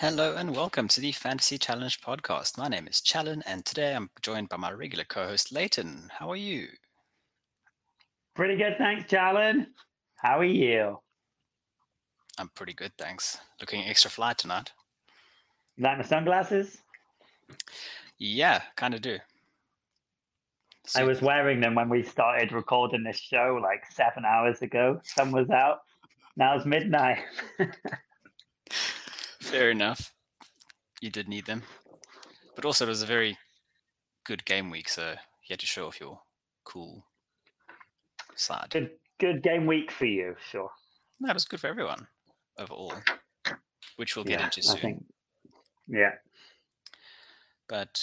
Hello and welcome to the Fantasy Challenge podcast. My name is Challen, and today I'm joined by my regular co-host Leighton. How are you? Pretty good, thanks, Challen. How are you? I'm pretty good, thanks. Looking extra fly tonight. You like my sunglasses? Yeah, kind of do. I was wearing them when we started recording this show like seven hours ago. Sun was out. Now it's midnight. Fair enough. You did need them. But also, it was a very good game week, so you had to show off your cool side. good, good game week for you, sure. That was good for everyone overall, which we'll get Yeah, into I soon. think. Yeah. But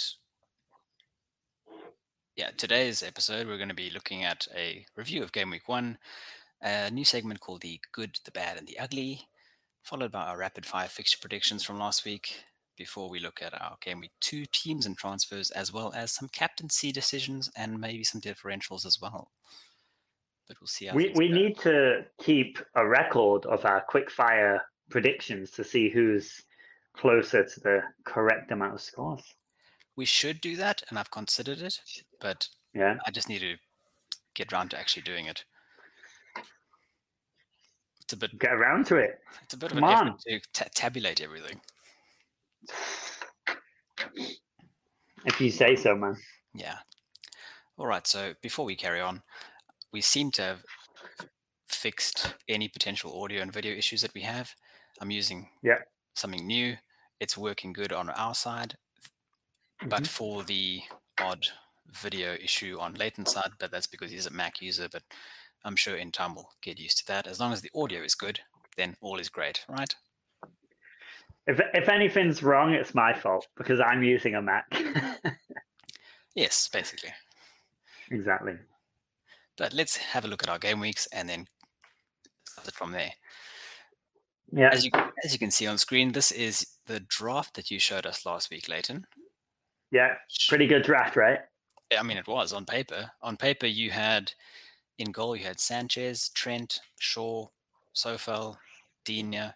yeah, today's episode, we're going to be looking at a review of Game Week 1, a new segment called The Good, the Bad, and the Ugly, followed by our rapid fire fixture predictions from last week, before we look at our Game Week 2 teams and transfers, as well as some captaincy decisions and maybe some differentials as well. But we'll see how We, we go. need to keep a record of our quick fire predictions to see who's closer to the correct amount of scores. We should do that, and I've considered it, but Yeah. I just need to get round to actually doing it. It's a bit Get around to it. It's a bit Come of an on. effort to ta- tabulate everything. If you say so, man. Yeah. All right. So before we carry on, we seem to have fixed any potential audio and video issues that we have. I'm using Yeah. something new. It's working good on our side, but Mhm. for the odd video issue on Leighton's side, but that's because he's a Mac user. But I'm sure in time we'll get used to that. As long as the audio is good, then all is great, right? If if anything's wrong, it's my fault because I'm using a Mac. Yes, basically. exactly. But let's have a look at our game weeks and then start it from there. Yeah. As you as you can see on screen, this is the draft that you showed us last week, Leighton. Yeah. Pretty good draft, right? I mean, it was on paper. On paper, you had in goal you had Sanchez, Trent, Shaw, Coufal, Digne,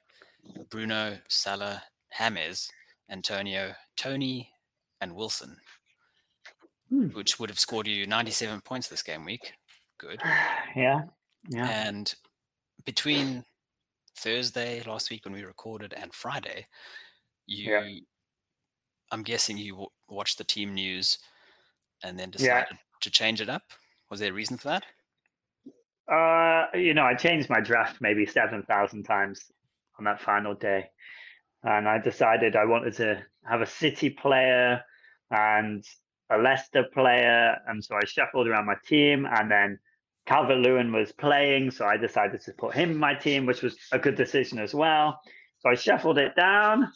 Bruno, Salah, James, Antonio, Tony, and Wilson, Hmm. which would have scored you 97 points this game week. Good. yeah. Yeah. And between Thursday last week when we recorded and Friday, you, Yeah. I'm guessing you w- watched the team news and then Yeah. decided to change it up. Was there a reason for that? Uh, you know, I changed my draft maybe seven thousand times on that final day, and I decided I wanted to have a City player and a Leicester player, and so I shuffled around my team, and then Calvert Lewin was playing, so I decided to put him in my team, which was a good decision as well. So I shuffled it down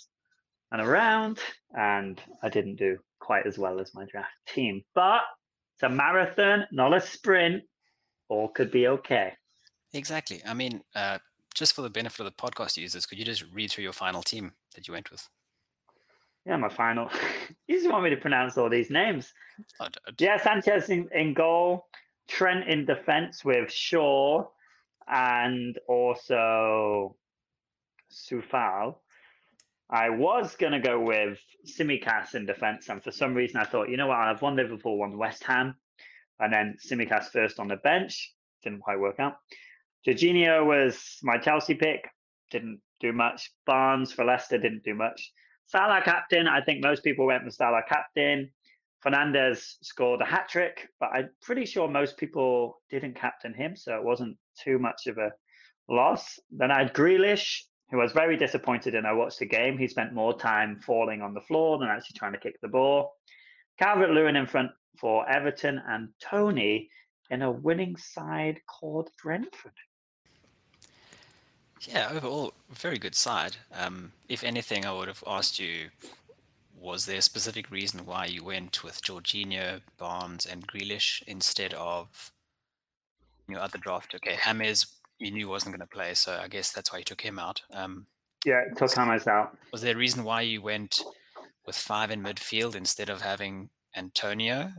and around, and I didn't do quite as well as my draft team, but it's a marathon, not a sprint. All could be okay. Exactly. I mean, uh, just for the benefit of the podcast users, could you just read through your final team that you went with? Yeah, my final. you just want me to pronounce all these names. Yeah, Sanchez in, in goal, Trent in defense with Shaw, and also Coufal. I was gonna go with Tsimikas in defense, and for some reason I thought, you know what, I'll have one Liverpool, one West Ham, and then Tsimikas first on the bench. Didn't quite work out. Jorginho was my Chelsea pick. Didn't do much. Barnes for Leicester didn't do much. Salah captain. I think most people went for Salah captain. Fernandez scored a hat trick, but I'm pretty sure most people didn't captain him, so it wasn't too much of a loss. Then I had Grealish, who was very disappointed in. I watched the game. He spent more time falling on the floor than actually trying to kick the ball. Calvert Lewin in front for Everton and Tony in a winning side called Brentford. yeah, overall, very good side. Um, if anything, I would have asked you, was there a specific reason why you went with Jorginho, Barnes, and Grealish instead of your other draft? Okay, James, you knew wasn't going to play, so I guess that's why you took him out. Um, Yeah, took Hammers out. was there a reason why you went with five in midfield instead of having Antonio?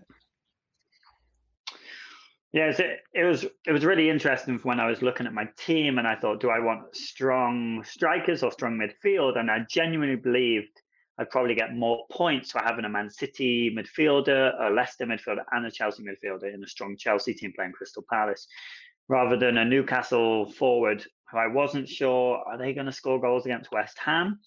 Yes, it, it was it was really interesting when I was looking at my team and I thought, do I want strong strikers or strong midfield? And I genuinely believed I'd probably get more points for having a Man City midfielder, a Leicester midfielder, and a Chelsea midfielder in a strong Chelsea team playing Crystal Palace, rather than a Newcastle forward who I wasn't sure are they going to score goals against West Ham?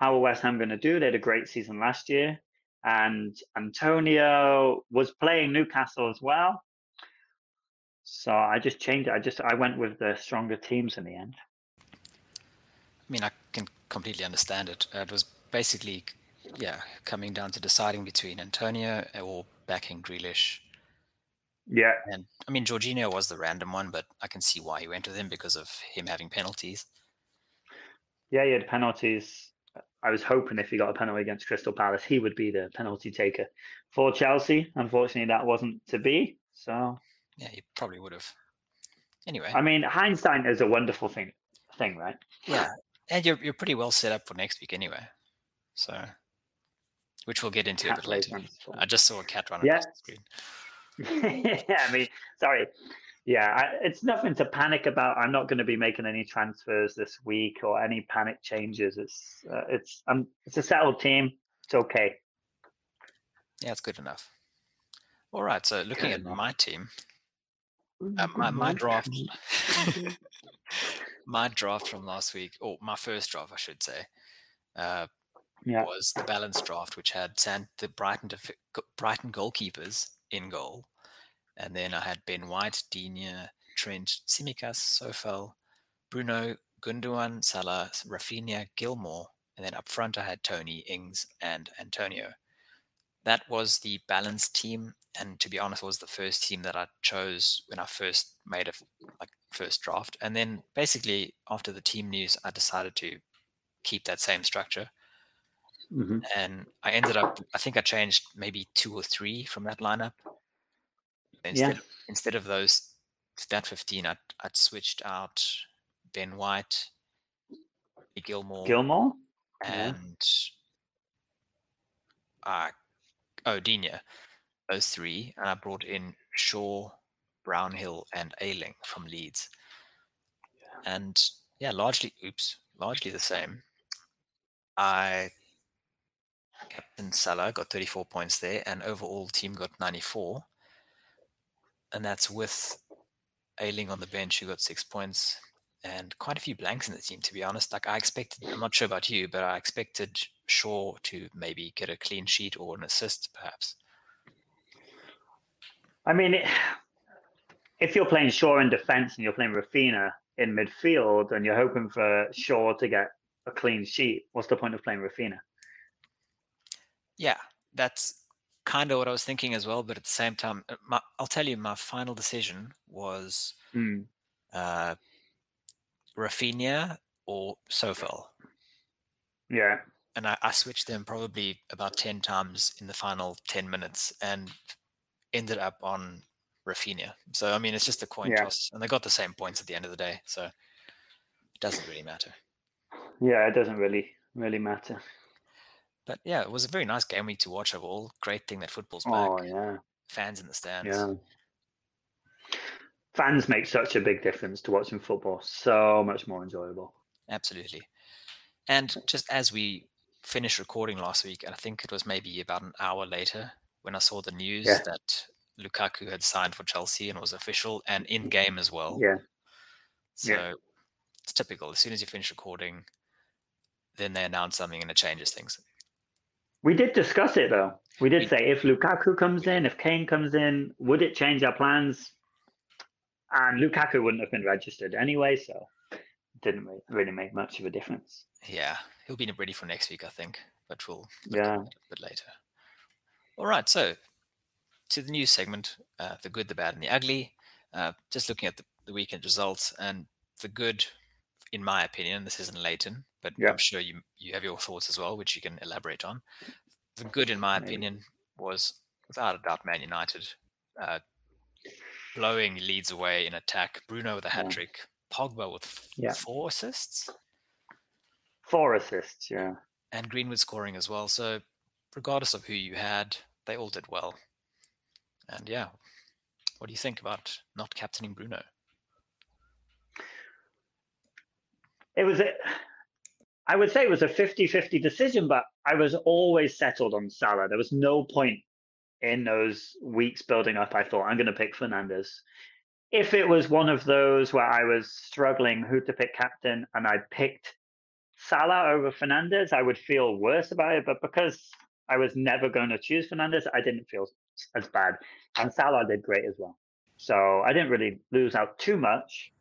How are West Ham going to do? They had a great season last year, and Antonio was playing Newcastle as well so I just changed it. I just I went with the stronger teams in the end. I mean, I can completely understand it. Uh, it was basically, yeah, coming down to deciding between Antonio or backing Grealish. Yeah. And I mean, Jorginho was the random one, but I can see why he went with him because of him having penalties. Yeah, he had penalties. I was hoping if he got a penalty against Crystal Palace, he would be the penalty taker for Chelsea. Unfortunately, that wasn't to be. So yeah, he probably would have. Anyway. I mean, hindsight is a wonderful thing, thing, right? Yeah, and you're you're pretty well set up for next week anyway. So, which we'll get into cat a bit later. I just saw a cat run yeah. across the screen. yeah, I mean, sorry. Yeah, I, it's nothing to panic about. I'm not going to be making any transfers this week or any panic changes. It's uh, it's um it's a settled team. It's okay. Yeah, it's good enough. All right. So looking good at enough. my team, uh, my, my draft, my draft from last week, or my first draft, I should say, uh, yeah. was the balanced draft, which had San, the Brighton def- Brighton goalkeepers in goal, and then I had Ben White, Digne, Trent, Tsimikas, Coufal, Bruno, Gundogan, Salah, Raphinha, Gilmour, and then up front I had Tony, Ings, and Antonio. That was the balanced team and to be honest was the first team that i chose when i first made a like first draft. And then basically after the team news i decided to keep that same structure. Mm-hmm. and i ended up i think i changed maybe two or three from that lineup instead, yeah. instead of those that 15 I'd, I'd switched out ben white Gilmore, gilmour and yeah. uh, oh Digne, those three, and I brought in Shaw, Brownhill, and Ayling from Leeds. And yeah, largely, oops, largely the same. I captain Salah got 34 points there, and overall team got 94. And that's with Ayling on the bench, who got six points, and quite a few blanks in the team, to be honest. Like I expected, I'm not sure about you, but I expected Shaw to maybe get a clean sheet or an assist, perhaps. I mean, if you're playing Shaw in defence and you're playing Raphinha in midfield and you're hoping for Shaw to get a clean sheet, what's the point of playing Raphinha? Yeah, that's kind of what I was thinking as well. But at the same time, uh, my, I'll tell you, my final decision was mm. uh, Raphinha or Coufal. Yeah. And I, I, switched them probably about 10 times in the final 10 minutes and ended up on Raphinha. So, I mean, it's just a coin yeah. toss. And they got the same points at the end of the day. So it doesn't really matter. Yeah, it doesn't really, really matter. But yeah, it was a very nice game week to watch overall. Great thing that football's back. Oh, yeah. Fans in the stands. Yeah fans make such a big difference to watching football. So much more enjoyable. Absolutely. And just as we finished recording last week, and I think it was maybe about an hour later when I saw the news yeah. that Lukaku had signed for Chelsea and was official and in game as well. Yeah. So yeah. it's typical. As soon as you finish recording, then they announce something and it changes things. We did discuss it though. We did say if Lukaku comes in, if Kane comes in, would it change our plans? and Lukaku wouldn't have been registered anyway, so it didn't really make much of a difference. Yeah, he'll be ready for next week, I think, but we'll yeah a bit later. All right, so to the news segment, uh, the good, the bad, and the ugly. Uh, just looking at the, the, weekend results, and the good, in my opinion, this isn't Leighton, but yeah. I'm sure you you have your thoughts as well, which you can elaborate on. The good, in my opinion, was without a doubt Man United. Uh, blowing leads away in attack. Bruno with a hat trick. Yeah. Pogba with yeah. four assists. Four assists, yeah. And Greenwood scoring as well. So, regardless of who you had, they all did well. And yeah, What do you think about not captaining Bruno? It was a, I would say it was a 50-50 decision, but I was always settled on Salah. There was no point in those weeks building up. I thought I'm going to pick Fernandez. If it was one of those where I was struggling who to pick captain and I picked Salah over Fernandez, I would feel worse about it. But because I was never going to choose Fernandez, I didn't feel as bad. And Salah did great as well. So I didn't really lose out too much.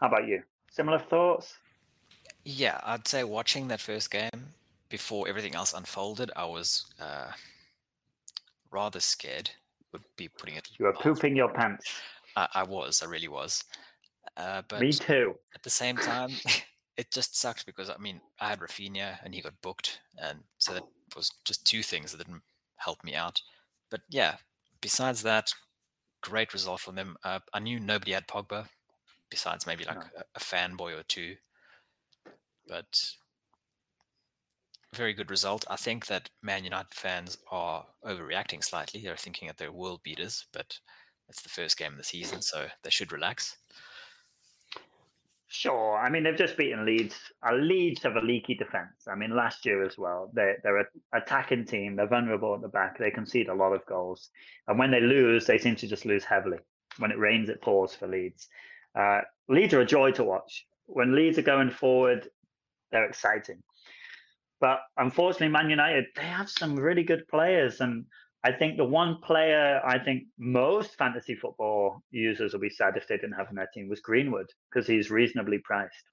How about you? Similar thoughts? Yeah, I'd say watching that first game before everything else unfolded, I was uh, rather scared. Would be putting it. You were pooping your pants. I, I was. I really was. Uh, but Me too. At the same time, it just sucked because I mean I had Raphinha and he got booked, and so that was just two things that didn't help me out. But yeah, besides that, great result from them. Uh, I knew nobody had Pogba, besides maybe like No. a, a fanboy or two. But very good result. I think that Man United fans are overreacting slightly. They're thinking that they're world beaters, but it's the first game of the season, so they should relax. Sure. I mean, they've just beaten Leeds. Uh, Leeds have a leaky defense. I mean, last year as well. They're, they're an attacking team. They're vulnerable at the back. They concede a lot of goals. And when they lose, they seem to just lose heavily. When it rains, it pours for Leeds. Uh, Leeds are a joy to watch. When Leeds are going forward, they're exciting. But unfortunately, Man United, they have some really good players. And I think the one player I think most fantasy football users will be sad if they didn't have in their team was Greenwood because he's reasonably priced.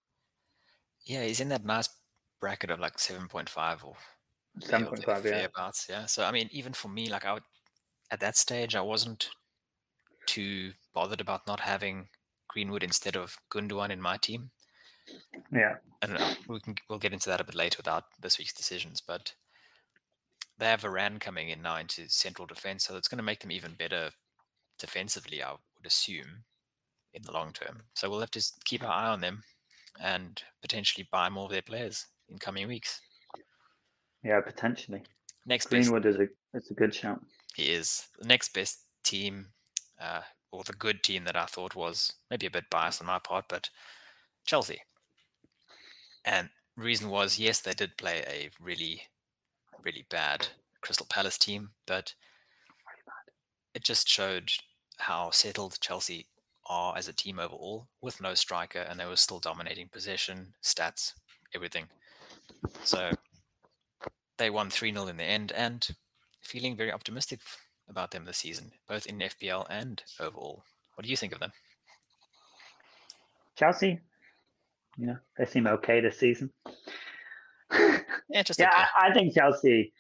Yeah, he's in that nice bracket of like 7.5 or Seven point five, yeah. thereabouts. Yeah. So I mean, even for me, like I would at that stage, I wasn't too bothered about not having Greenwood instead of Gundogan in my team. Yeah. I don't know. We can we'll get into that a bit later without this week's decisions, but they have Varane coming in now into central defense, so it's going to make them even better defensively. I would assume in the long term. So we'll have to keep our eye on them and potentially buy more of their players in coming weeks. Yeah, potentially. Next best Greenwood is a it's a good shout. he is the next best team, uh, or the good team that I thought was maybe a bit biased on my part, but Chelsea. And reason was, yes, they did play a really, really bad Crystal Palace team, but it just showed how settled Chelsea are as a team overall, with no striker, and they were still dominating possession, stats, everything. So they won 3 0 in the end, and feeling very optimistic about them this season, both in FPL and overall. What do you think of them? Chelsea, you know, they seem okay this season. Yeah, just yeah, okay. I, I think Chelsea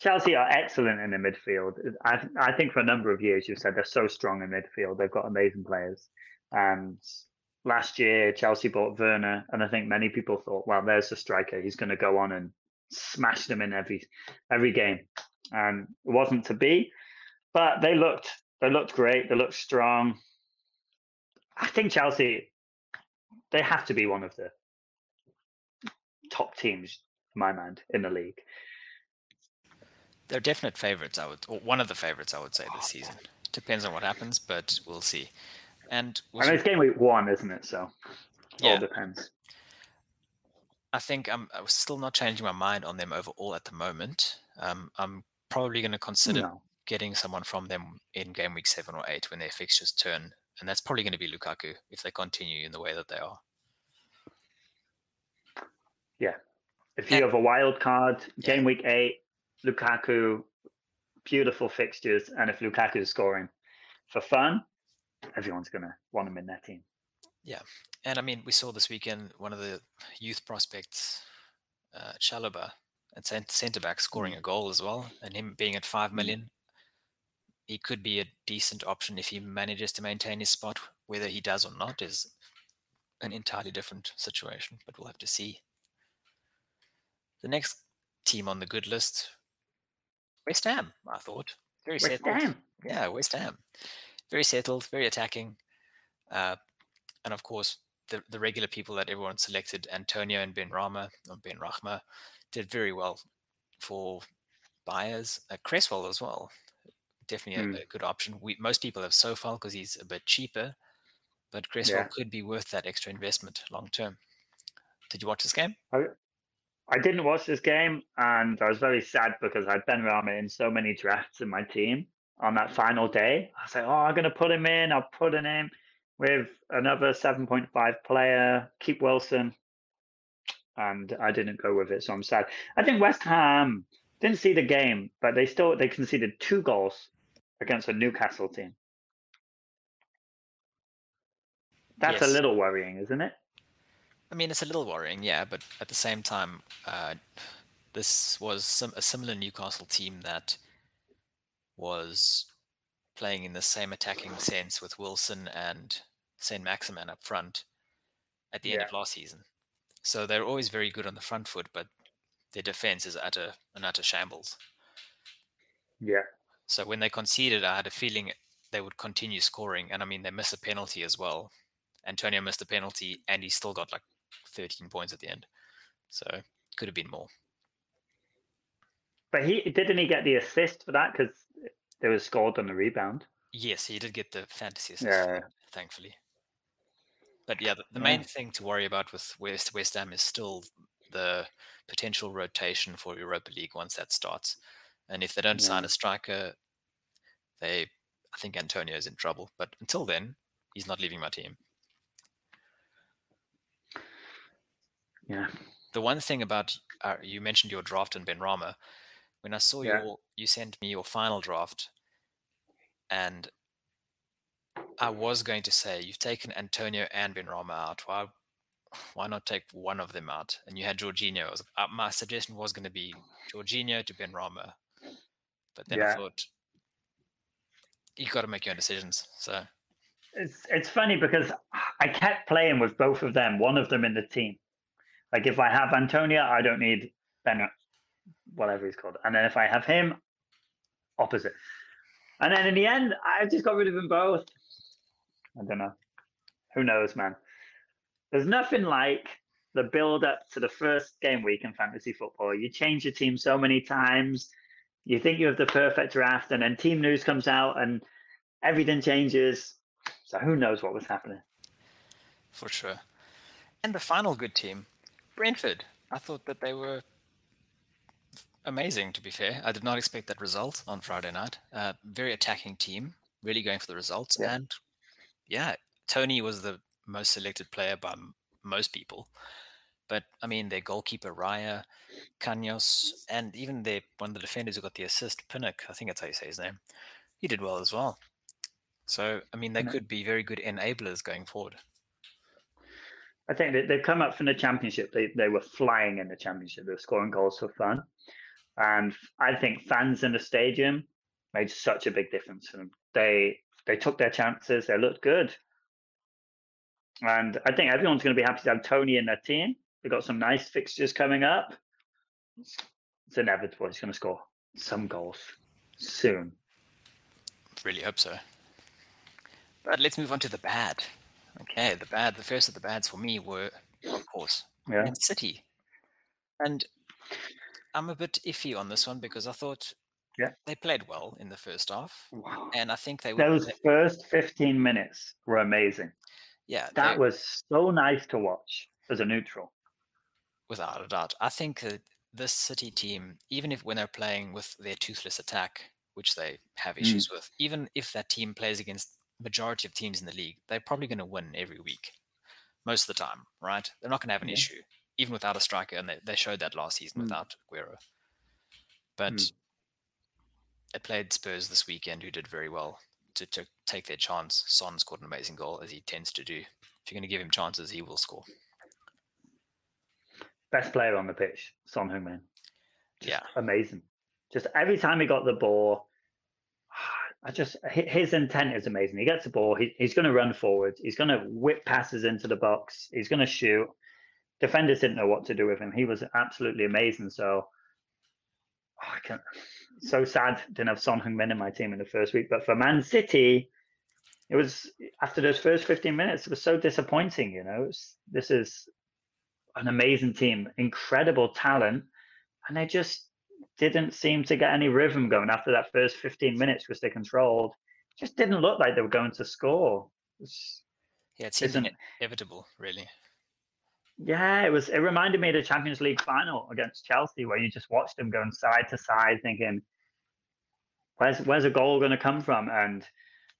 Chelsea are excellent in the midfield. I I think for a number of years you've said they're so strong in midfield. They've got amazing players. And last year Chelsea bought Werner, and I think many people thought, well, there's the striker. He's going to go on and smash them in every every game. And it wasn't to be, but they looked they looked great. They looked strong. I think Chelsea they have to be one of the top teams, in my mind, in the league. They're definite favorites, I would, or one of the favorites, I would say, this season. Depends on what happens, but we'll see. And mean, it's game week one, isn't it? So it Yeah. all depends. I think I'm I was still not changing my mind on them overall at the moment. Um, I'm probably going to consider No. getting someone from them in game week seven or eight when their fixtures turn, and that's probably going to be Lukaku if they continue in the way that they are. Yeah, if you And- have a wild card, Yeah. game week eight, Lukaku, beautiful fixtures, and if Lukaku is scoring for fun, everyone's going to want him in their team. Yeah, and I mean, we saw this weekend one of the youth prospects, uh, Chalobah, at centre back, scoring a goal as well, and him being at five million, he could be a decent option if he manages to maintain his spot. Whether he does or not is an entirely different situation, but we'll have to see. The next team on the good list, West Ham. I thought very West settled. Ham. Yeah, West Ham. Very settled, very attacking. Uh, and of course, the, the regular people that everyone selected, Antonio and Benrahma, or Benrahma, did very well for buyers. Uh, Cresswell as well. Definitely a, Mm. a good option. We most people have Coufal because he's a bit cheaper, but Cresswell Yeah. could be worth that extra investment long term. Did you watch this game? I didn't watch this game, and I was very sad because I had Benrahma in so many drafts in my team on that final day. I was like, "Oh, I'm going to put him in. I'll put him in with another 7.5 player, keep Wilson." And I didn't go with it, so I'm sad. I think West Ham didn't see the game, but they still they conceded two goals against a Newcastle team. That's Yes. a little worrying, isn't it? I mean, it's a little worrying, yeah, but at the same time, uh, this was some, a similar Newcastle team that was playing in the same attacking sense with Wilson and Saint Maximin up front at the end of last season. So they're always very good on the front foot, but their defense is utter an utter shambles. Yeah. So when they conceded, I had a feeling they would continue scoring, and I mean they missed a penalty as well. Antonio missed a penalty, and he still got like 13 points at the end. So could have been more. But he didn't he get the assist for that because they was scored on the rebound. Yes, he did get the fantasy assist, Yeah. thankfully. But yeah, the, the Yeah. main thing to worry about with West West Ham is still the potential rotation for Europa League once that starts. And if they don't sign a striker, they I think Antonio is in trouble. But until then, he's not leaving my team. Yeah. The one thing about uh, you mentioned your draft and Benrahma. When I saw Yeah. your you sent me your final draft, and I was going to say you've taken Antonio and Benrahma out. Why why not take one of them out? And you had Jorginho. Was- Uh, my suggestion was going to be Jorginho to Benrahma, but then I Yeah. thought you got to make your own decisions. So It's it's funny because I kept playing with both of them, one of them in the team. Like if I have Antonia, I don't need Ben, whatever he's called, and then if I have him, opposite. And then in the end, I just got rid of them both. I don't know. Who knows, man? There's nothing like the build up to the first game week in fantasy football. You change your team so many times. You think you have the perfect draft, and then team news comes out and everything changes. So who knows what was happening? for sure. And the final good team, Brentford. I thought that they were amazing. To be fair, I did not expect that result on Friday night. Uh, very attacking team, really going for the results. Yeah. And yeah, Tony was the most selected player by m- most people. But I mean, their goalkeeper Raya, Canos, and even their one of the defenders who got the assist, Pinnock. I think that's how you say his name. He did well as well. So I mean, they Pinnock. Uh, could be very good enablers going forward. I think they, they've come up from the championship. They they were flying in the championship. They were scoring goals for fun, and I think fans in the stadium made such a big difference for them. They they took their chances. They looked good, and I think everyone's going to be happy to have Tony in their team. They've got some nice fixtures coming up. It's, inevitable. He's going to score some goals soon. Really hope so. But let's move on to the bad. Okay, the bad. The first of the bads for me were, of course, Yeah, Man City. And I'm a bit iffy on this one because I thought Yeah. they played well in the first half, wow. and I think they would. those first fifteen minutes were amazing. yeah, That they- was so nice to watch as a neutral. Without a doubt. I think that this City team, even if when they're playing with their toothless attack, which they have Mm. issues with, even if that team plays against majority of teams in the league, they're probably going to win every week, most of the time, right? They're not going to have an Yeah. issue, even without a striker, and they, they showed that last season Mm. without Aguero. But Mm. they played Spurs this weekend, who did very well to, to take their chance. Son scored an amazing goal, as he tends to do. If you're going to give him chances, he will score. Best player on the pitch, Son Heung-min. Just Yeah. amazing. Just every time he got the ball, I just his intent is amazing. He gets the ball, he, he's going to run forward, he's going to whip passes into the box, he's going to shoot. Defenders didn't know what to do with him. He was absolutely amazing. So oh, I can't. so sad didn't have Son Heung-min in my team in the first week. But for Man City, it was after those first 15 minutes, it was so disappointing. You know, it's, this is an amazing team, incredible talent, and they just didn't seem to get any rhythm going after that first 15 minutes, which they controlled. Just didn't look like they were going to score. It's, Yeah, it seemed inevitable, really. yeah, it was. It reminded me of the Champions League final against Chelsea, where you just watched them going side to side, thinking, "Where's where's a goal going to come from?" And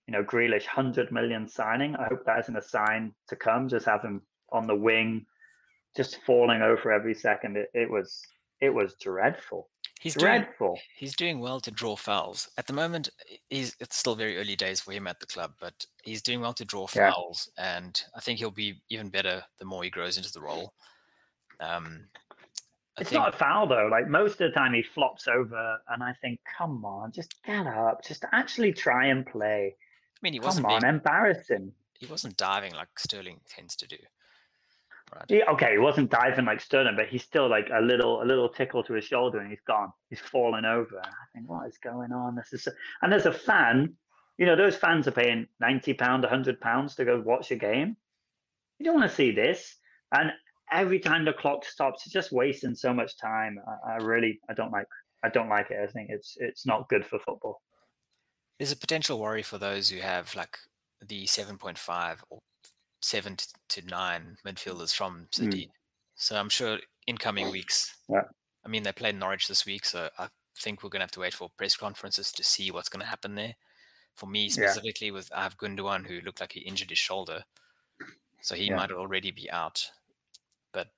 you know, Grealish, hundred million signing. I hope that isn't a sign to come. Just have him on the wing, just falling over every second. It, it was it was dreadful, He's doing dreadful. he's doing well to draw fouls. At the moment, he's it's still very early days for him at the club, but he's doing well to draw Yeah. fouls, and I think he'll be even better the more he grows into the role. Um, I It's think not a foul though. Like most of the time, he flops over, and I think, come on, just get up, just actually try and play. I mean he Come wasn't on, being, embarrassing. he wasn't diving like Sterling tends to do. Right. He, okay, he wasn't diving like Sterling, but he's still like a little, a little tickle to his shoulder, and he's gone. He's fallen over. I think, what is going on? This is, so... and as a fan, you know, those fans are paying ninety pound, hundred pounds to go watch a game. You don't want to see this, and every time the clock stops, it's just wasting so much time. I, I really, I don't like, I don't like it. I think it's, it's not good for football. There's a potential worry for those who have like the 7.5 or 7 to 9 midfielders from hmm. City. So I'm sure in coming weeks, Yeah. I mean, they played Norwich this week, so I think we're going to have to wait for press conferences to see what's going to happen there. For me Yeah. specifically, with I have Gundogan who looked like he injured his shoulder, so he Yeah. might already be out. But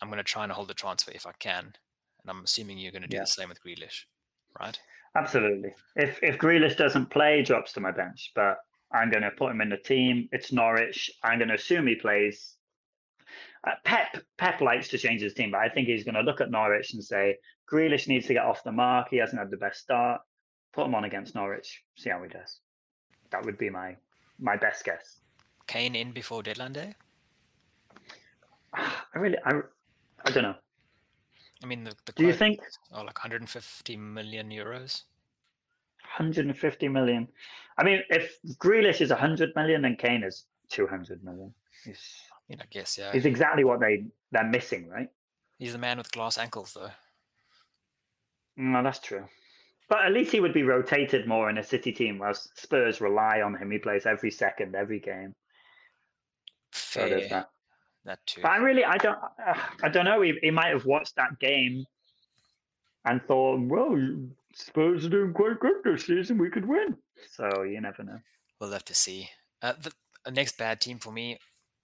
I'm going to try and hold the transfer if I can, and I'm assuming you're going to do Yeah. the same with Grealish, right? Absolutely. If if Grealish doesn't play, drops to my bench. But I'm going to put him in the team. It's Norwich. I'm going to assume he plays. Uh, Pep Pep likes to change his team, but I think he's going to look at Norwich and say Grealish needs to get off the mark. He hasn't had the best start. Put him on against Norwich. See how he does. That would be my my best guess. Kane in before deadline day. I really I I don't know. I mean, the, the Do you think Oh, like 150 million euros. 150 million? I mean, if Grealish is 100 million, then Kane is 200 million. He's I mean, I guess yeah. is exactly what they they're missing, right? He's the man with glass ankles, though. No, that's true. But at least he would be rotated more in a City team, whilst Spurs rely on him. He plays every second, every game. So Fair, there's that. that. too. But I really, I don't, I don't know. He, he might have watched that game and thought, well, Spurs are doing quite good this season. We could win. So you never know. We'll have to see. Uh, the, the next bad team for me,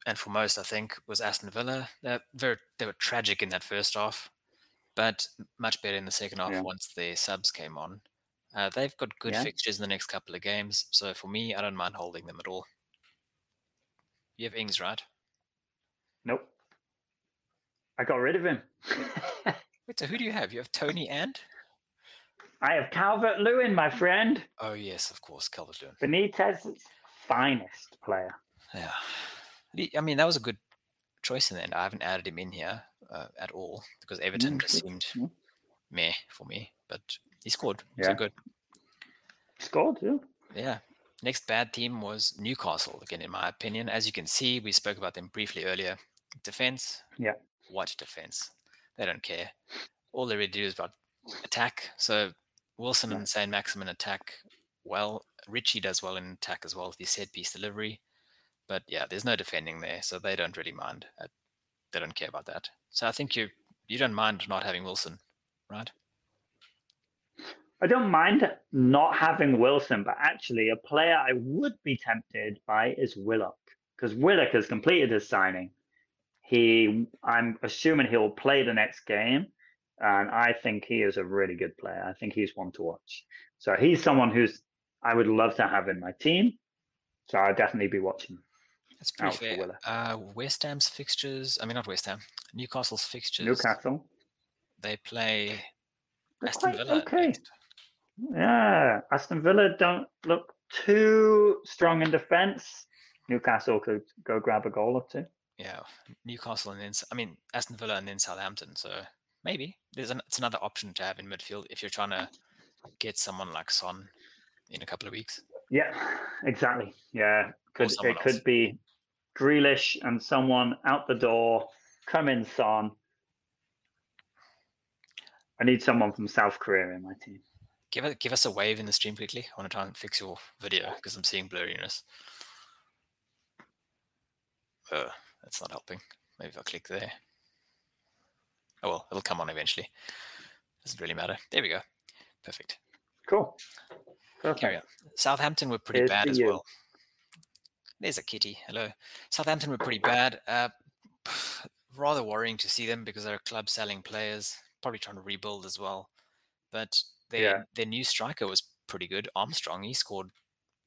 and for most, I think, was Aston Villa. They're very, they were tragic in that first half, but much better in the second half Yeah. once their subs came on. Uh, they've got good Yeah. fixtures in the next couple of games, so for me, I don't mind holding them at all. You have Ings, right? Nope. I got rid of him. Wait, so who do you have? You have Tony and? I have Calvert Lewin, my friend. Oh yes, of course, Calvert Lewin. Benitez's finest player. Yeah, I mean that was a good choice in the end. I haven't added him in here uh, at all because Everton Mm, just seemed Yeah. meh for me, but he scored. Yeah. So good. Scored too. Yeah. Next bad team was Newcastle again, in my opinion. As you can see, we spoke about them briefly earlier. Defense. Yeah. What defense? They don't care. All they really do is about attack. So Wilson and Saint Maximin attack well. Ritchie does well in attack as well with his set piece delivery. But yeah, there's no defending there, so they don't really mind. They don't care about that. So I think you you don't mind not having Wilson, right? I don't mind not having Wilson, but actually, a player I would be tempted by is Willock because Willock has completed his signing. He, I'm assuming he'll play the next game, and I think he is a really good player. I think he's one to watch. So he's someone who's I would love to have in my team. So I'll definitely be watching. That's pretty fair. Uh, West Ham's fixtures. I mean, not West Ham. Newcastle's fixtures. Newcastle. They play They're Aston Villa. okay. next. Yeah, Aston Villa don't look too strong in defence. Newcastle could go grab a goal or two. Yeah, Newcastle and then I mean Aston Villa and then Southampton. So maybe there's an, it's another option to have in midfield if you're trying to get someone like Son in a couple of weeks. Yeah, exactly. Yeah, could it could be Grealish and someone out the door. Come in, Son. I need someone from South Korea in my team. Give it, give us a wave in the stream quickly. I want to try and fix your video because I'm seeing blurriness. Uh, that's not helping. Maybe if I click there. Oh well, it'll come on eventually. Doesn't really matter. There we go. Perfect. Cool. Perfect. Carry on. Southampton were pretty Here's bad as you. well. There's a kitty. Hello. Southampton were pretty bad. Uh, rather worrying to see them because they're a club selling players, probably trying to rebuild as well. But their Yeah. their new striker was pretty good. Armstrong, he scored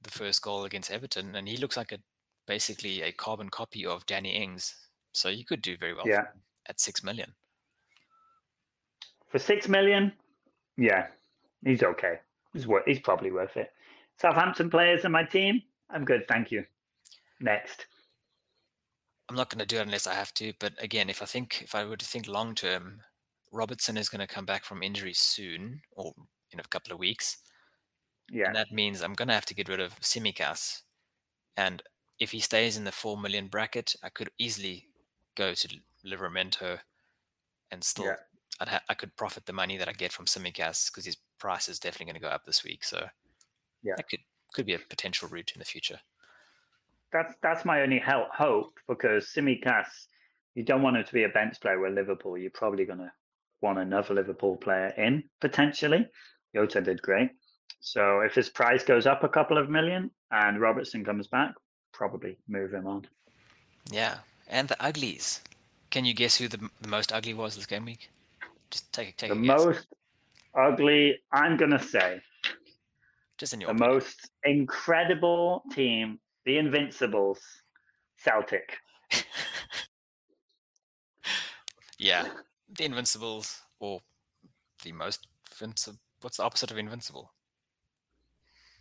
the first goal against Everton, and he looks like a basically a carbon copy of Danny Ings. So you could do very well Yeah. at six million. For six million, yeah, he's okay. He's worth. He's probably worth it. Southampton players in my team. I'm good, thank you. Next. I'm not going to do it unless I have to. But again, if I think if I were to think long term, Robertson is going to come back from injury soon or in a couple of weeks. Yeah, And that means I'm going to have to get rid of Tsimikas. And if he stays in the 4 million bracket, I could easily go to Livramento and still, Yeah. I'd ha- I could profit the money that I get from Tsimikas because his price is definitely going to go up this week. So Yeah. that could, could be a potential route in the future. that's that's my only help, hope because Tsimikas, you don't want him to be a bench player with Liverpool. You're probably going to want another Liverpool player in potentially. Jota did great. So if his price goes up a couple of million and Robertson comes back, probably move him on. Yeah. And the uglies. Can you guess who the, the most ugly was this game week? Just take, take The most ugly, I'm going to say, Just in your the opinion. most incredible team, the Invincibles, Celtic. Yeah, the Invincibles, or the most invincible. What's the opposite of invincible?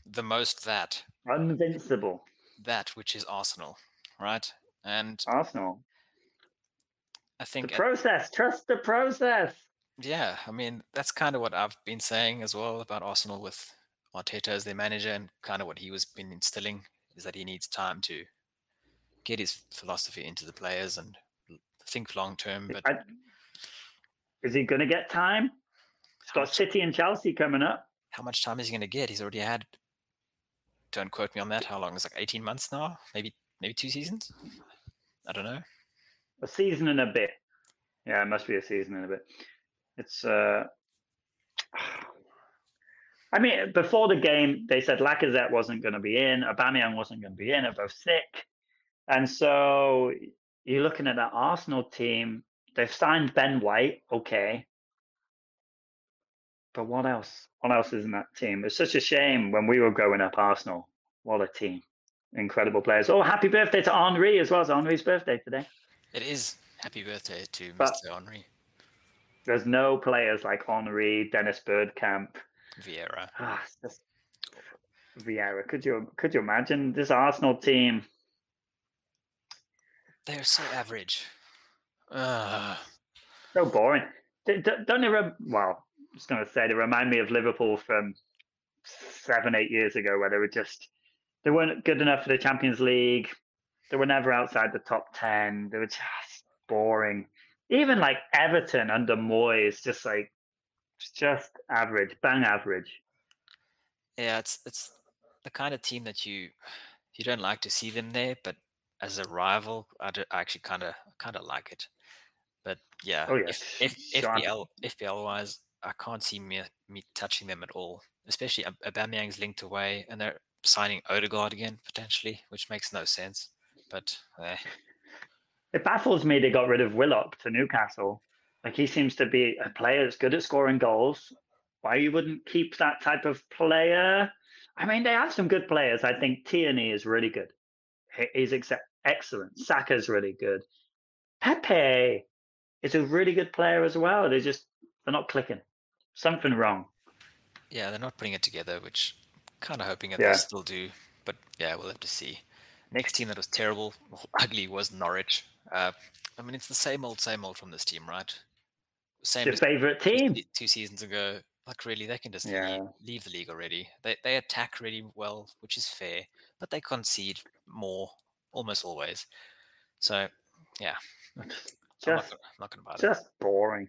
The most that Invincible. that which is Arsenal, right? And Arsenal. I think, uh, process. Trust the process. Yeah, I mean that's kind of what I've been saying as well about Arsenal with Arteta as their manager, and kind of what he was been instilling is that he needs time to get his philosophy into the players and think long term. But I- is he going to get time? He's got much, City and Chelsea coming up. how much time is he going to get? He's already had. Don't quote me on that. How long? It's like eighteen months now. Maybe maybe two seasons. I don't know. A season and a bit. Yeah, it must be a season and a bit. It's. uh I mean, before the game, they said Lacazette wasn't going to be in, Aubameyang wasn't going to be in, they're both sick, and so you're looking at that Arsenal team. They've signed Ben White, okay, but what else? What else is in that team? It's such a shame when we were growing up. Arsenal, what a team! Incredible players. Oh, happy birthday to Henry as well. It's Henry's birthday today. It is. Happy birthday to But- Mr. Henry There's no players like Henry, Dennis Bergkamp, Vieira. Ah, just Vieira. Could you could you imagine this Arsenal team? They're so average. Uh, So boring. Don't they? Rem- well, I was going to say they remind me of Liverpool from seven, eight years ago, where they were just they weren't good enough for the Champions League. They were never outside the top ten. They were just boring. Even like Everton under Moyes, just like just average, bang average. yeah, it's it's the kind of team that you you don't like to see them there, but as a rival, I, do, I actually kind of kind of like it. But yeah, Oh, yeah, if, if. FPL FPL wise, I can't see me me touching them at all. Especially Ab- Aubameyang's linked away, and they're signing Odegaard again potentially, which makes no sense. But eh, It baffles me they got rid of Willock to Newcastle. Like he seems to be a player that's good at scoring goals. Why you wouldn't keep that type of player? I mean, they have some good players. I think Tierney is really good. He's ex- excellent. Saka's really good. Pepe is a really good player as well. They're just they're not clicking. Something wrong. yeah, they're not putting it together, which I'm kind of hoping that Yeah. they still do. But yeah, we'll have to see. Next team that was terrible, ugly was Norwich. Uh, I mean, it's the same old, same old from this team, right? Same Your favorite team? two seasons ago. Like really, they can just Yeah. leave, leave the league already. They they attack really well, which is fair, but they concede more almost always. So yeah, Just I'm not gonna buy that. just boring.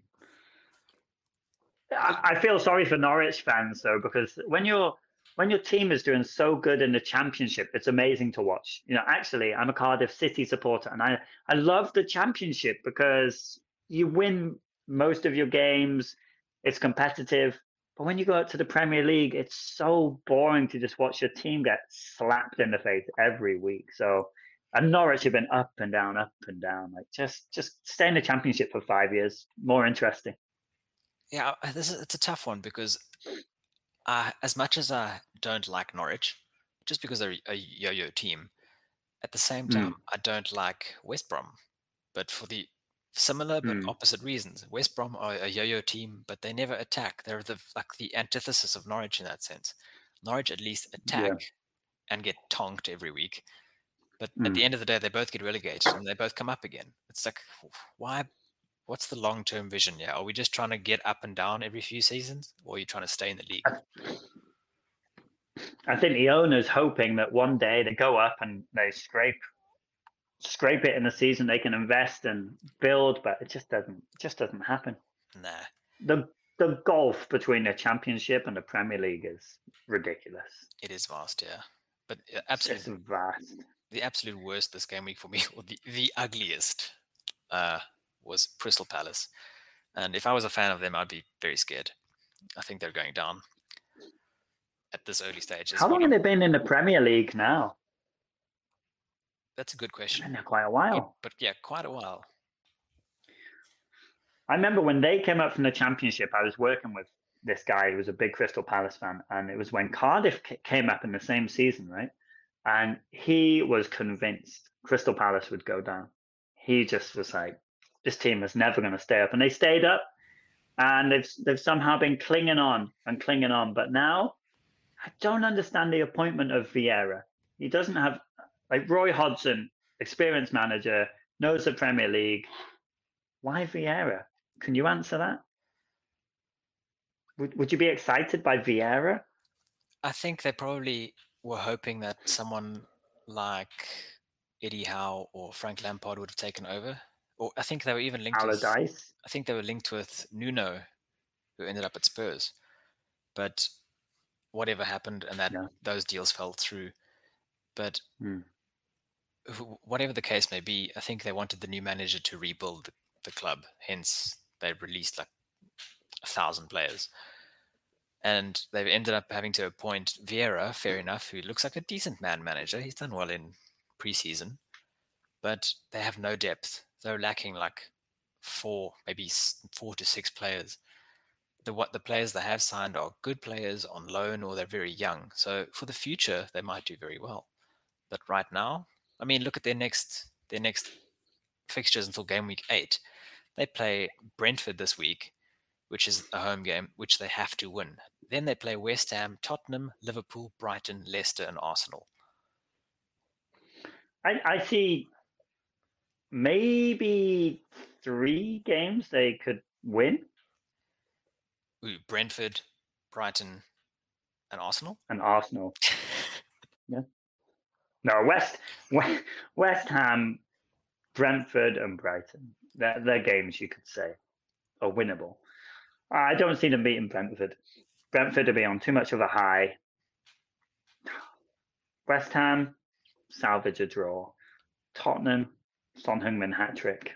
I, I feel sorry for Norwich fans though because when you're when your team is doing so good in the championship, it's amazing to watch. You know, actually, I'm a Cardiff City supporter, and I I love the championship because you win most of your games. It's competitive, but when you go out to the Premier League, it's so boring to just watch your team get slapped in the face every week. So, and Norwich have been up and down, up and down. Like just just stay in the championship for five years, more interesting. Yeah, this is it's a tough one because uh, as much as I don't like Norwich, just because they're a yo-yo team, at the same Mm. time I don't like West Brom, but for the similar but Mm. opposite reasons. West Brom are a yo-yo team, but they never attack. They're the like the antithesis of Norwich in that sense. Norwich at least attack and get tonked every week, but at Mm. the end of the day, they both get relegated and they both come up again. It's like, why? What's the long-term vision? Yeah, are we just trying to get up and down every few seasons, or are you trying to stay in the league? I think the owner's hoping that one day they go up and they scrape scrape it in the season. They can invest and build, but it just doesn't it just doesn't happen. Nah. The the gulf between the championship and the Premier League is ridiculous. It is vast, yeah. But uh, It's absolutely, vast. the absolute worst this game week for me, or the, the ugliest, uh, was Crystal Palace. And if I was a fan of them, I'd be very scared. I think they're going down at this early stage. How long have they been in the Premier League now? That's a good question. quite a while. but yeah, quite a while. I remember when they came up from the championship, I was working with this guy who was a big Crystal Palace fan, and it was when Cardiff came up in the same season, right? And he was convinced Crystal Palace would go down. He just was like, "This team is never going to stay up," and they stayed up, and they've they've somehow been clinging on and clinging on. But now, I don't understand the appointment of Vieira. He doesn't have like Roy Hodgson, experienced manager, knows the Premier League. Why Vieira? Can you answer that? Would Would you be excited by Vieira? I think they probably were hoping that someone like Eddie Howe or Frank Lampard would have taken over. Or I think they were even linked with I think they were linked with Nuno, who ended up at Spurs. But whatever happened, and that Yeah. those deals fell through. But Hmm. whatever the case may be, I think they wanted the new manager to rebuild the, the club. Hence, they released like a thousand players, and they've ended up having to appoint Vieira. Fair enough, who looks like a decent man manager. He's done well in preseason, but they have no depth. They're lacking like four, maybe four to six players. The what the players they have signed are good players on loan or they're very young. So for the future, they might do very well. But right now, I mean, look at their next their next fixtures until game week eight. They play Brentford this week, which is a home game, which they have to win. Then they play West Ham, Tottenham, Liverpool, Brighton, Leicester, and Arsenal. I I see maybe three games they could win, Ooh, Brentford, Brighton, and Arsenal. and Arsenal. yeah. No, West West, West Ham, Brentford, and Brighton. They're, they're games you could say are winnable. I don't see them beating Brentford. Brentford will be on too much of a high. West Ham, salvage a draw. Tottenham, Son Heung-min hat trick.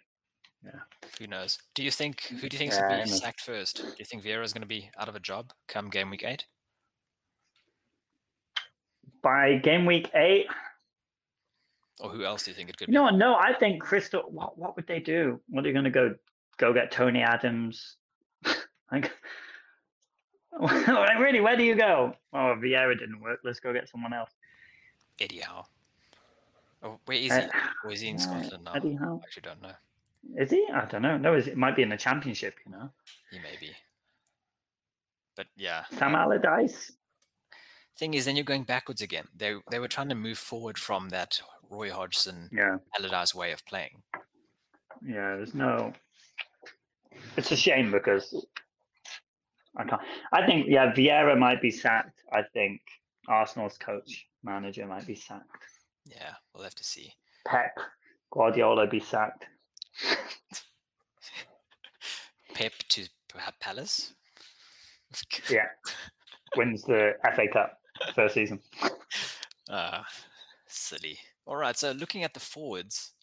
Yeah. Who knows? Do you think mm. who do you think Yeah, will I be sacked first? Do you think Vieira is going to be out of a job come game week eight? By game week eight, Or who else do you think it could you be? know? No, I think Crystal. What what would they do? What are you going to go go get Tony Adams? like, like, really, where do you go? Oh, Vieira didn't work. Let's go get someone else. Eddie Howe. Oh, where is Uh, he? Or is he in Scotland now? I actually don't know. Is he? I don't know. No, is it might be in the championship. You know, He may be. But yeah. Sam Allardyce. Thing is, then you're going backwards again. They they were trying to move forward from that Roy Hodgson Yeah, Allardyce way of playing. yeah. There's no. It's a shame because I can't. I think yeah, Vieira might be sacked. I think Arsenal's coach manager might be sacked. Yeah, we'll have to see. Pep Guardiola be sacked. Pep to perhaps Palace. Yeah, wins the FA Cup first season. Uh, silly. All right. So looking at the forwards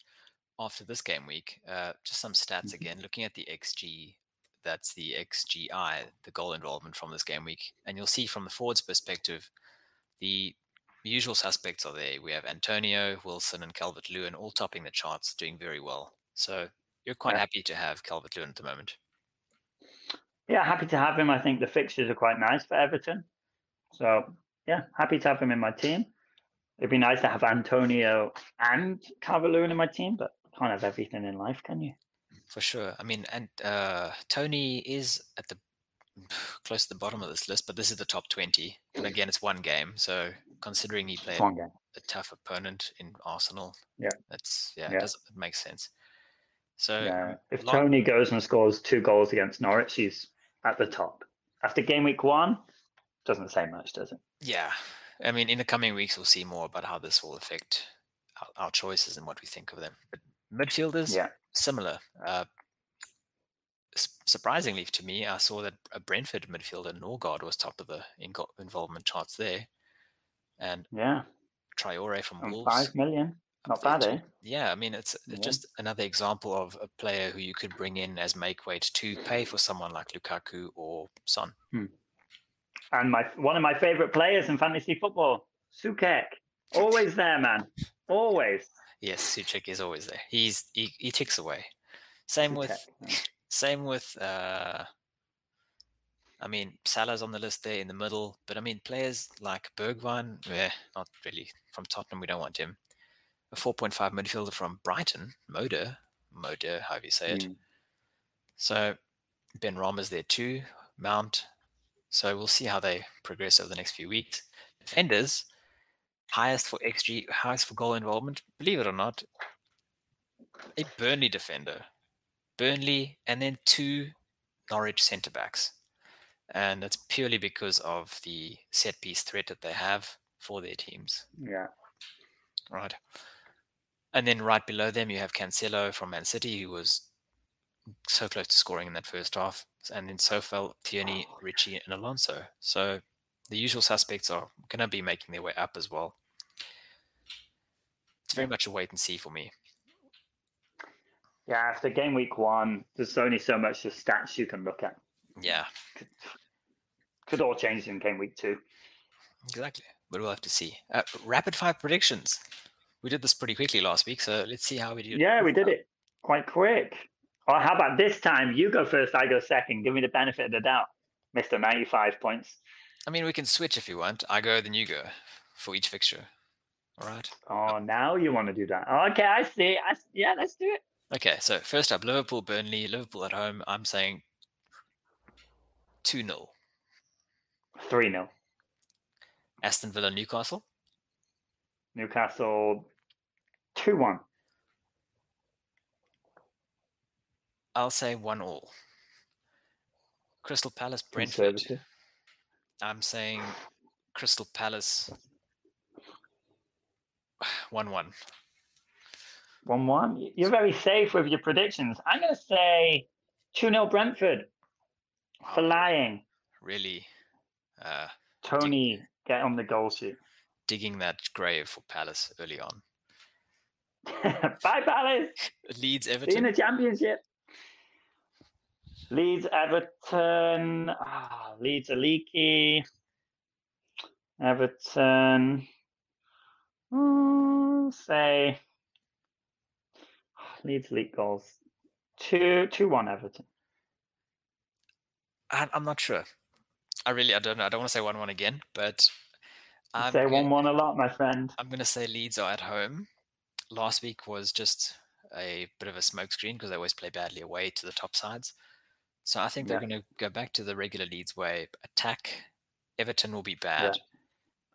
after this game week, uh, just some stats Mhm. again. Looking at the XG, that's the XGI, the goal involvement from this game week, and you'll see from the forwards' perspective, the usual suspects are there. We have Antonio, Wilson, and Calvert Lewin all topping the charts, doing very well. So you're quite Yeah. happy to have Calvert Lewin at the moment. Yeah, happy to have him. I think the fixtures are quite nice for Everton. So yeah, happy to have him in my team. It'd be nice to have Antonio and Calvert-Lewin in my team, but can't have everything in life, can you? For sure. I mean, and uh, Toney is at the close to the bottom of this list, but this is the top 20. And again, it's one game. So considering he played a tough opponent in Arsenal, Yeah. that's, yeah, Yeah. It, does, it makes sense. So, Yeah. If lo- Toney goes and scores two goals against Norwich, he's at the top. After game week one, doesn't say much, does it? yeah, I mean, in the coming weeks, we'll see more about how this will affect our, our choices and what we think of them. But midfielders, Yeah. similar. Uh, surprisingly to me, I saw that a Brentford midfielder, Norgaard, was top of the involvement charts there. And Yeah. Traore from And Wolves. five million. Not bad, eh? Yeah, I mean, it's it's Yeah. just another example of a player who you could bring in as make weight to pay for someone like Lukaku or Son. And my one of my favorite players in fantasy football, Soucek. Always there, man. Always. Yes, Soucek is always there. He's he, he ticks away. Same with same with uh I mean Salah's on the list there in the middle, but I mean players like Bergwijn, eh, not really from Tottenham. We don't want him. A 4.5 midfielder from Brighton, Moder, Moder, however you say it. Mm. So Benrahma's there too, Mount. So we'll see how they progress over the next few weeks. Defenders, highest for XG, highest for goal involvement. Believe it or not, a Burnley defender, Burnley, and then two Norwich centre backs, and that's purely because of the set piece threat that they have for their teams. Yeah. Right. And then right below them, you have Cancelo from Man City, who was so close to scoring in that first half. And then Coufal Tierney, Ritchie, and Alonso. So the usual suspects are going to be making their way up as well. It's very much a wait and see for me. Yeah, after game week one, there's only so much of stats you can look at. Yeah, Could, could all change in game week two. exactly. But we'll have to see. Uh, rapid fire predictions. We did this pretty quickly last week, so let's see how we do. Yeah, we did it quite quick. Or how about this time? You go first, I go second. Give me the benefit of the doubt, Mister Ninety Five points. I mean, we can switch if you want. I go, then you go for each fixture. All right. Oh, now you want to do that? Okay, I see. I yeah, let's do it. Okay, so first up, Liverpool, Burnley, Liverpool at home. I'm saying 2 0. Three 0 Aston Villa, Newcastle. Newcastle. Two one. I'll say 1 all. Crystal Palace, Brentford. I'm saying Crystal Palace 1 1. One one. You're very safe with your predictions. I'm going to say two 0 Brentford for lying. Really uh, Toney, get on the goal sheet. digging that grave for Palace early on. Bye, Palace. Leeds, you in the championship. Leeds, Everton. Ah, Leeds are leaky. Everton. mm, say Leeds leak goals. Two, two, one. Everton. I, I'm not sure. I really, I don't know. I don't want to say 1 1 again, but I'm say one, one a lot, my friend. I'm going to say Leeds are at home. Last week was just a bit of a smokescreen because they always play badly away to the top sides. So I think they're Yeah. going to go back to the regular Leeds way. Attack. Everton will be bad.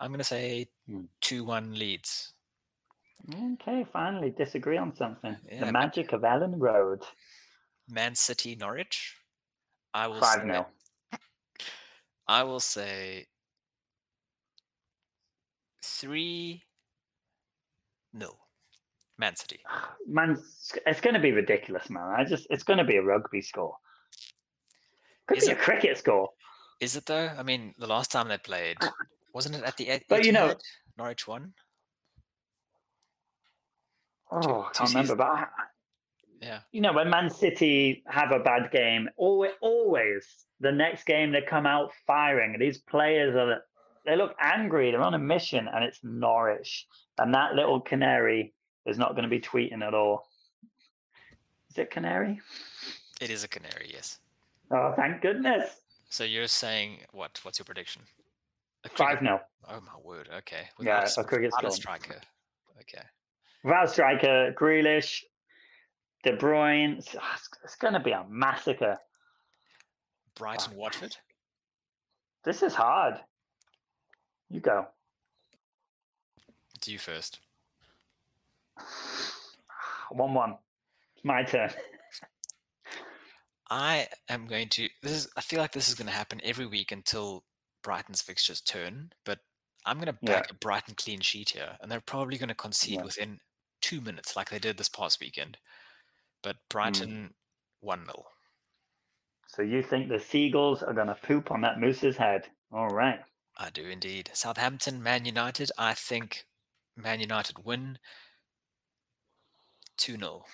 I'm going to say Hmm. 2 1 Leeds. Okay, finally disagree on something. Yeah, the magic of Elland Road. Man City, Norwich. I will Five say, 0 I will say 3 0. Man City. Man, it's going to be ridiculous, man. I just, it's going to be a rugby score. Could Is be a it? cricket score. Is it though? I mean, the last time they played, wasn't it at the? But you know- Norwich won. Oh, I can't remember. But I, Yeah, you know, when Man City have a bad game, always, always the next game they come out firing. These players are they look angry. They're on a mission, and it's Norwich, and that little canary is not going to be tweeting at all. Is it canary? it is a canary. Yes. Oh, thank goodness. So you're saying what? What's your prediction? Five cricket- 0 Oh my word. Okay. Yeah, Without a cricket a striker. Okay. Without striker, Grealish, De Bruyne. It's, ah, it's going to be a massacre. Brighton, Watford. This is hard. You go. Do you first. One one. It's my turn. I am going to. This is. I feel like this is going to happen every week until Brighton's fixtures turn. But I'm going to Yeah. back a Brighton clean sheet here, and they're probably going to concede Yeah. within two minutes, like they did this past weekend. But Hmm. Brighton one 0 So you think the seagulls are going to poop on that moose's head? All right. I do indeed. Southampton, Man United. I think Man United win two 0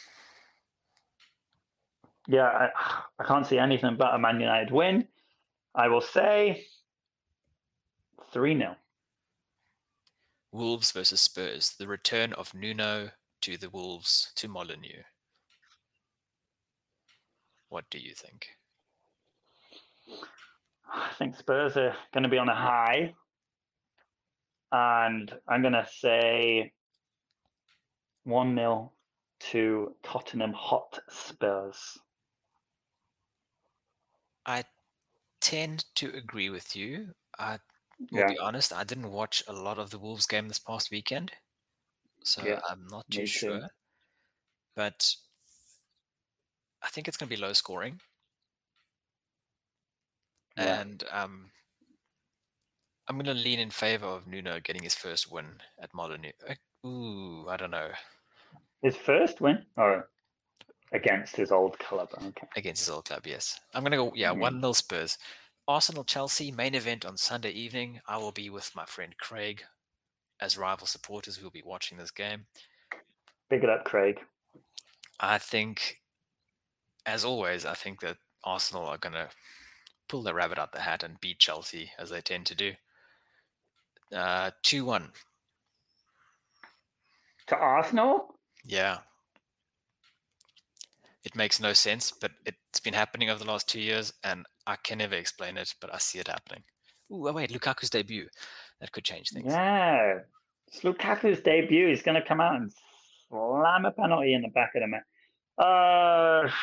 Yeah, I, I can't see anything but a Man United win. I will say 3 0. Wolves versus Spurs. The return of Nuno to the Wolves to Molineux. What do you think? I think Spurs are going to be on a high. And I'm going to say 1 0 to Tottenham Hotspurs. I tend to agree with you. I will Yeah. be honest, I didn't watch a lot of the Wolves game this past weekend, so Yeah, I'm not too me too. sure. But I think it's going to be low scoring, Yeah. and um, I'm going to lean in favor of Nuno getting his first win at Molineux. Uh, Ooh, I don't know His first win? Or against his old club? Okay. against his old club. Yes, I'm going to go. Yeah, Mhm. one 0 Spurs. Arsenal Chelsea main event on Sunday evening. I will be with my friend Craig. As rival supporters, who will be watching this game. Big it up, Craig. I think, as always, I think that Arsenal are going to pull the rabbit out the hat and beat Chelsea as they tend to do. Uh, 2 1. To Arsenal? Yeah. It makes no sense, but it's been happening over the last two years, and I can never explain it, but I see it happening. Ooh, oh wait, Lukaku's debut. That could change things. Yeah. It's Lukaku's debut. He's going to come out and slam a penalty in the back of the net. Uh.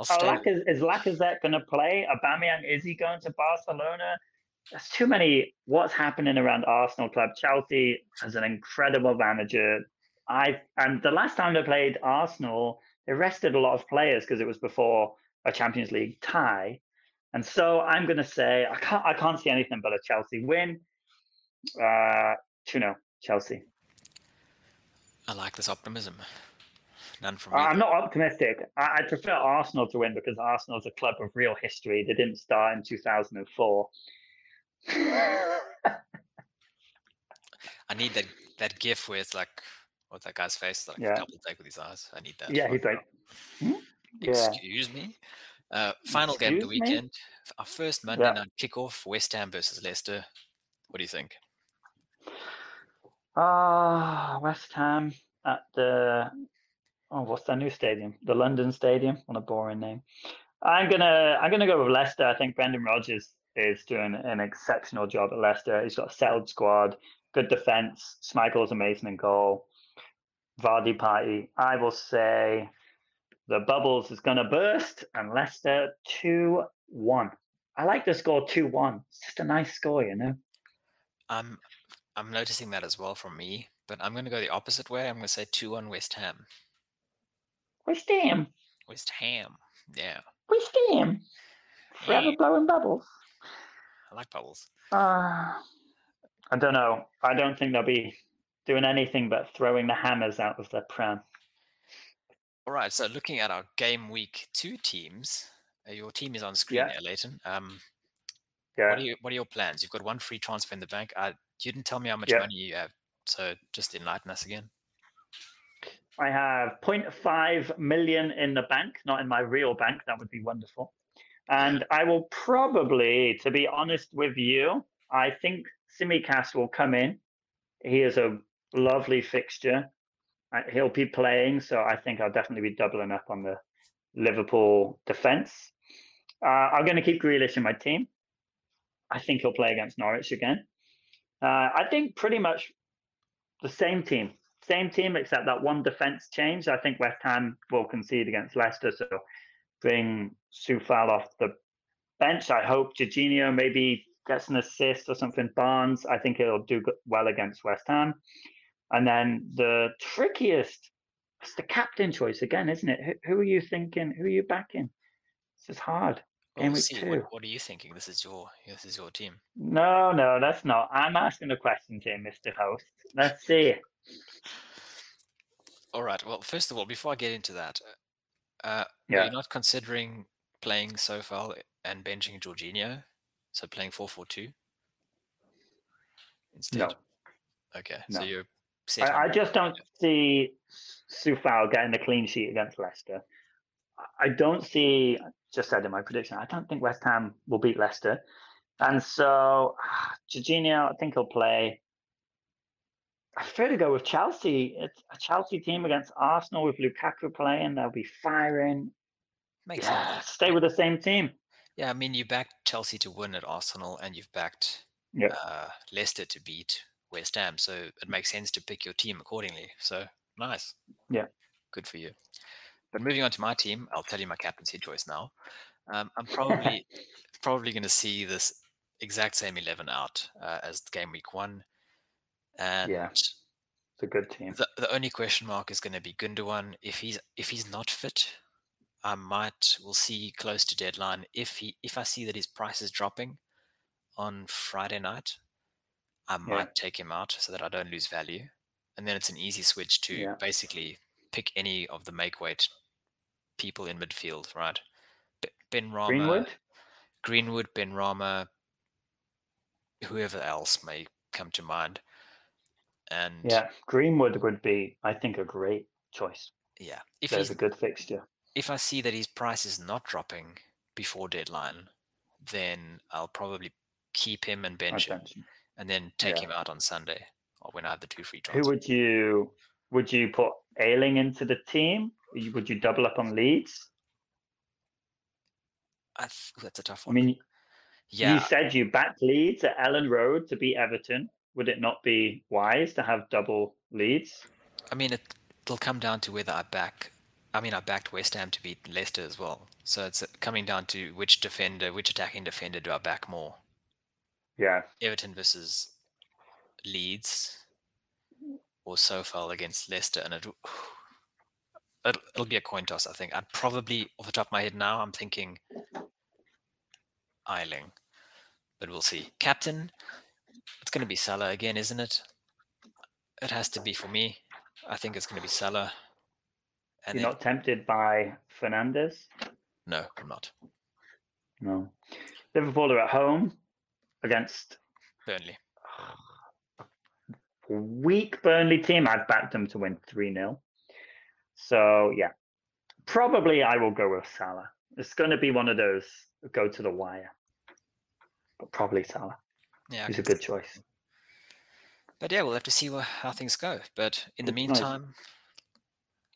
Lacaz- is Lacazette going to play? Aubameyang, is he going to Barcelona? There's too many. What's happening around Arsenal club? Chelsea has an incredible manager. I and the last time they played Arsenal, they rested a lot of players because it was before a Champions League tie. And so I'm going to say I can't. I can't see anything but a Chelsea win. Uh, two 0 Chelsea. I like this optimism. None from me. I'm not optimistic. I, I prefer Arsenal to win because Arsenal's a club of real history. They didn't start in 2004. I need that that gif where it's like, what's that guy's face? Like Yeah. double take with his eyes. I need that. yeah, he's like, "Hmm?" yeah. Excuse me. Uh, final game of the Excuse me? weekend. Our first Monday Yeah. night kickoff: West Ham versus Leicester. What do you think? Ah, West Ham at the oh, what's that new stadium? The London Stadium. What a boring name. I'm gonna I'm gonna go with Leicester. I think Brendan Rodgers is doing an exceptional job at Leicester. He's got a settled squad, good defense. Schmeichel's amazing in goal. Vardy party. I will say the bubbles is gonna burst and Leicester two one. I like the score two one. It's just a nice score, you know. I'm I'm noticing that as well from me, but I'm going to go the opposite way. I'm going to say two one West Ham. West Ham. West Ham. Yeah, West Ham. Forever Yeah. blowing bubbles. I like bubbles. Uh, I don't know. I don't think they'll be doing anything but throwing the hammers out of their pram. All right. So looking at our game week two teams, uh, your team is on screen Yeah. there, Leighton. Um, Yeah. What are you, what are your plans? You've got one free transfer in the bank. I, you didn't tell me how much Yeah. money you have, so just enlighten us again. I have 0.5 million in the bank, not in my real bank. That would be wonderful. And I will probably, to be honest with you, I think Tsimikas will come in. He is a lovely fixture. He'll be playing, so I think I'll definitely be doubling up on the Liverpool defense. Uh, I'm going to keep Grealish in my team. I think he'll play against Norwich again. Uh, I think pretty much the same team, same team, except that one defense change. I think West Ham will concede against Leicester, so bring Coufal off the bench. I hope Jorginho maybe gets an assist or something. Barnes, I think he'll do well against West Ham. And then the trickiest, it's the captain choice again, isn't it? Who, who are you thinking? Who are you backing? This is hard. Well, Game week two. What, what are you thinking? This is your this is your team. No, no, that's not. I'm asking a question here, Mr. Host. Let's see. All right. Well, first of all, before I get into that, uh, Yeah. you not considering playing Coufal and benching Jorginho? So playing four four two instead. No. Okay. So you're I, I just don't see Coufal getting a clean sheet against Leicester. I- don't see, just said in my prediction, I don't think West Ham will beat Leicester. And so, Jorginho, I think he'll play. I prefer to go with Chelsea. It's a Chelsea team against Arsenal with Lukaku playing. They'll be firing. Makes Yeah, sense. stay with the same team. Yeah, I mean, you backed Chelsea to win at Arsenal, and you've backed Yeah. uh, Leicester to beat West Ham. So it makes sense to pick your team accordingly. So nice. Yeah. Good for you. But moving on to my team, I'll tell you my captaincy choice now. Um, I'm probably probably going to see this exact same eleven out uh, as game week one, and Yeah. It's a good team. the the only question mark is going to be Gundogan. If he's if he's not fit, I might we'll see close to deadline. If he if I see that his price is dropping on Friday night, I might take him out so that I don't lose value. And then it's an easy switch to Yeah. basically pick any of the make weight people in midfield, right? Benrahma, Greenwood? Greenwood, Benrahma, whoever else may come to mind. And Yeah, Greenwood would be, I think, a great choice. yeah, if There's he's a good fixture. if I see that his price is not dropping before deadline, then I'll probably keep him and bench him, Attention. And then take Yeah. him out on Sunday or when I have the two free Who would you would you put Ayling into the team? Would you double up on Leeds? I th- that's a tough one. I mean, yeah, you said you backed Leeds at Elland Road to beat Everton. Would it not be wise to have double Leeds? I mean it, it'll come down to whether I back. I mean, I backed West Ham to beat Leicester as well. So it's uh, coming down to which defender, which attacking defender do I back more? Yeah, Everton versus Leeds or Coufal against Leicester, and it, it'll, it'll be a coin toss. I think I'd probably, off the top of my head now, I'm thinking Ayling, but we'll see. Captain, it's going to be Salah again, isn't it? It has to be for me. I think it's going to be Salah. And you're then, not tempted by Fernandes. no, I'm not. No. Liverpool are at home against Burnley. weak Burnley team. I've backed them to win 3 0. So, yeah, probably I will go with Salah. It's going to be one of those go to the wire. But probably Salah. Yeah, He's a good choice. But yeah, we'll have to see how things go. But in the meantime,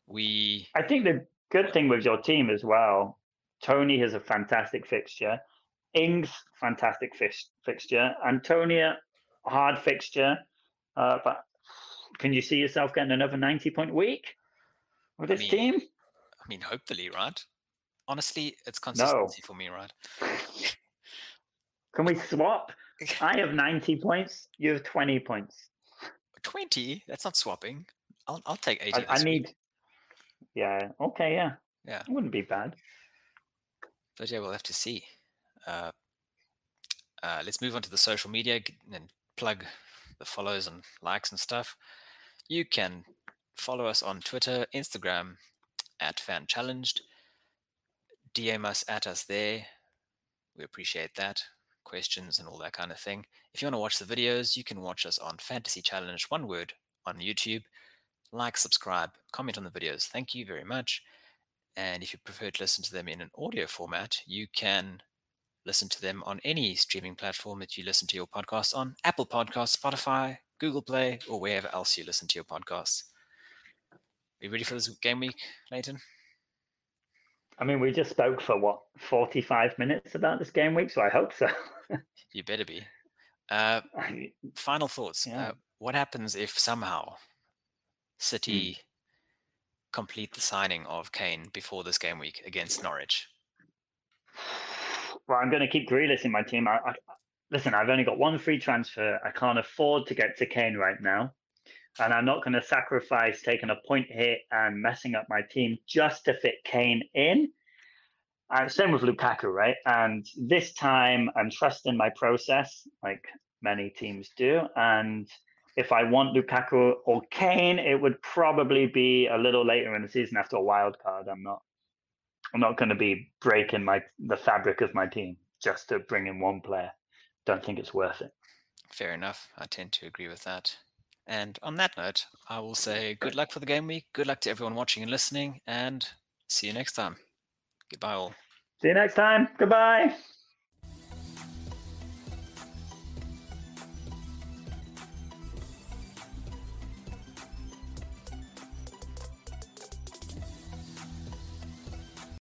we I think the good thing with your team as well, Toney has a fantastic fixture. Ings, fantastic fix, fixture. Antonio, hard fixture. Uh, but can you see yourself getting another 90 point week with I this mean, team? I mean, hopefully, right? Honestly, it's consistency for me, right? Can we swap? I have 90 points. You have 20 points. Twenty? That's not swapping. I'll I'll take eighty. I, I week. need. Yeah. Okay. Yeah. Yeah. It wouldn't be bad. But yeah, we'll have to see. Uh, uh, let's move on to the social media and plug the follows and likes and stuff. You can follow us on Twitter, Instagram at Fan Challenged. DM us at us there. We appreciate that. questions and all that kind of thing. If you want to watch the videos, you can watch us on Fantasy Challenge, one word, on YouTube. Like, subscribe, comment on the videos. Thank you very much. And if you prefer to listen to them in an audio format, you can listen to them on any streaming platform that you listen to your podcast on Apple Podcasts, Spotify, Google Play, or wherever else you listen to your podcasts. Are you ready for this game week, Leighton? I mean, we just spoke for what, 45 minutes about this game week, so I hope so. you better be. Uh, final thoughts. Yeah. Uh, what happens if somehow City mm. complete the signing of Kane before this game week against Norwich? Well, I'm going to keep Grealish in my team. I, I, listen, I've only got one free transfer. I can't afford to get to Kane right now. And I'm not going to sacrifice taking a point hit and messing up my team just to fit Kane in. Uh, same with Lukaku, right? And this time I'm trusting my process, like many teams do. And if I want Lukaku or Kane, it would probably be a little later in the season after a wild card. I'm not I'm not going to be breaking my the fabric of my team just to bring in one player. Don't think it's worth it. Fair enough. I tend to agree with that. And on that note, I will say good luck for the game week. Good luck to everyone watching and listening, and see you next time. Goodbye, all. See you next time. Goodbye.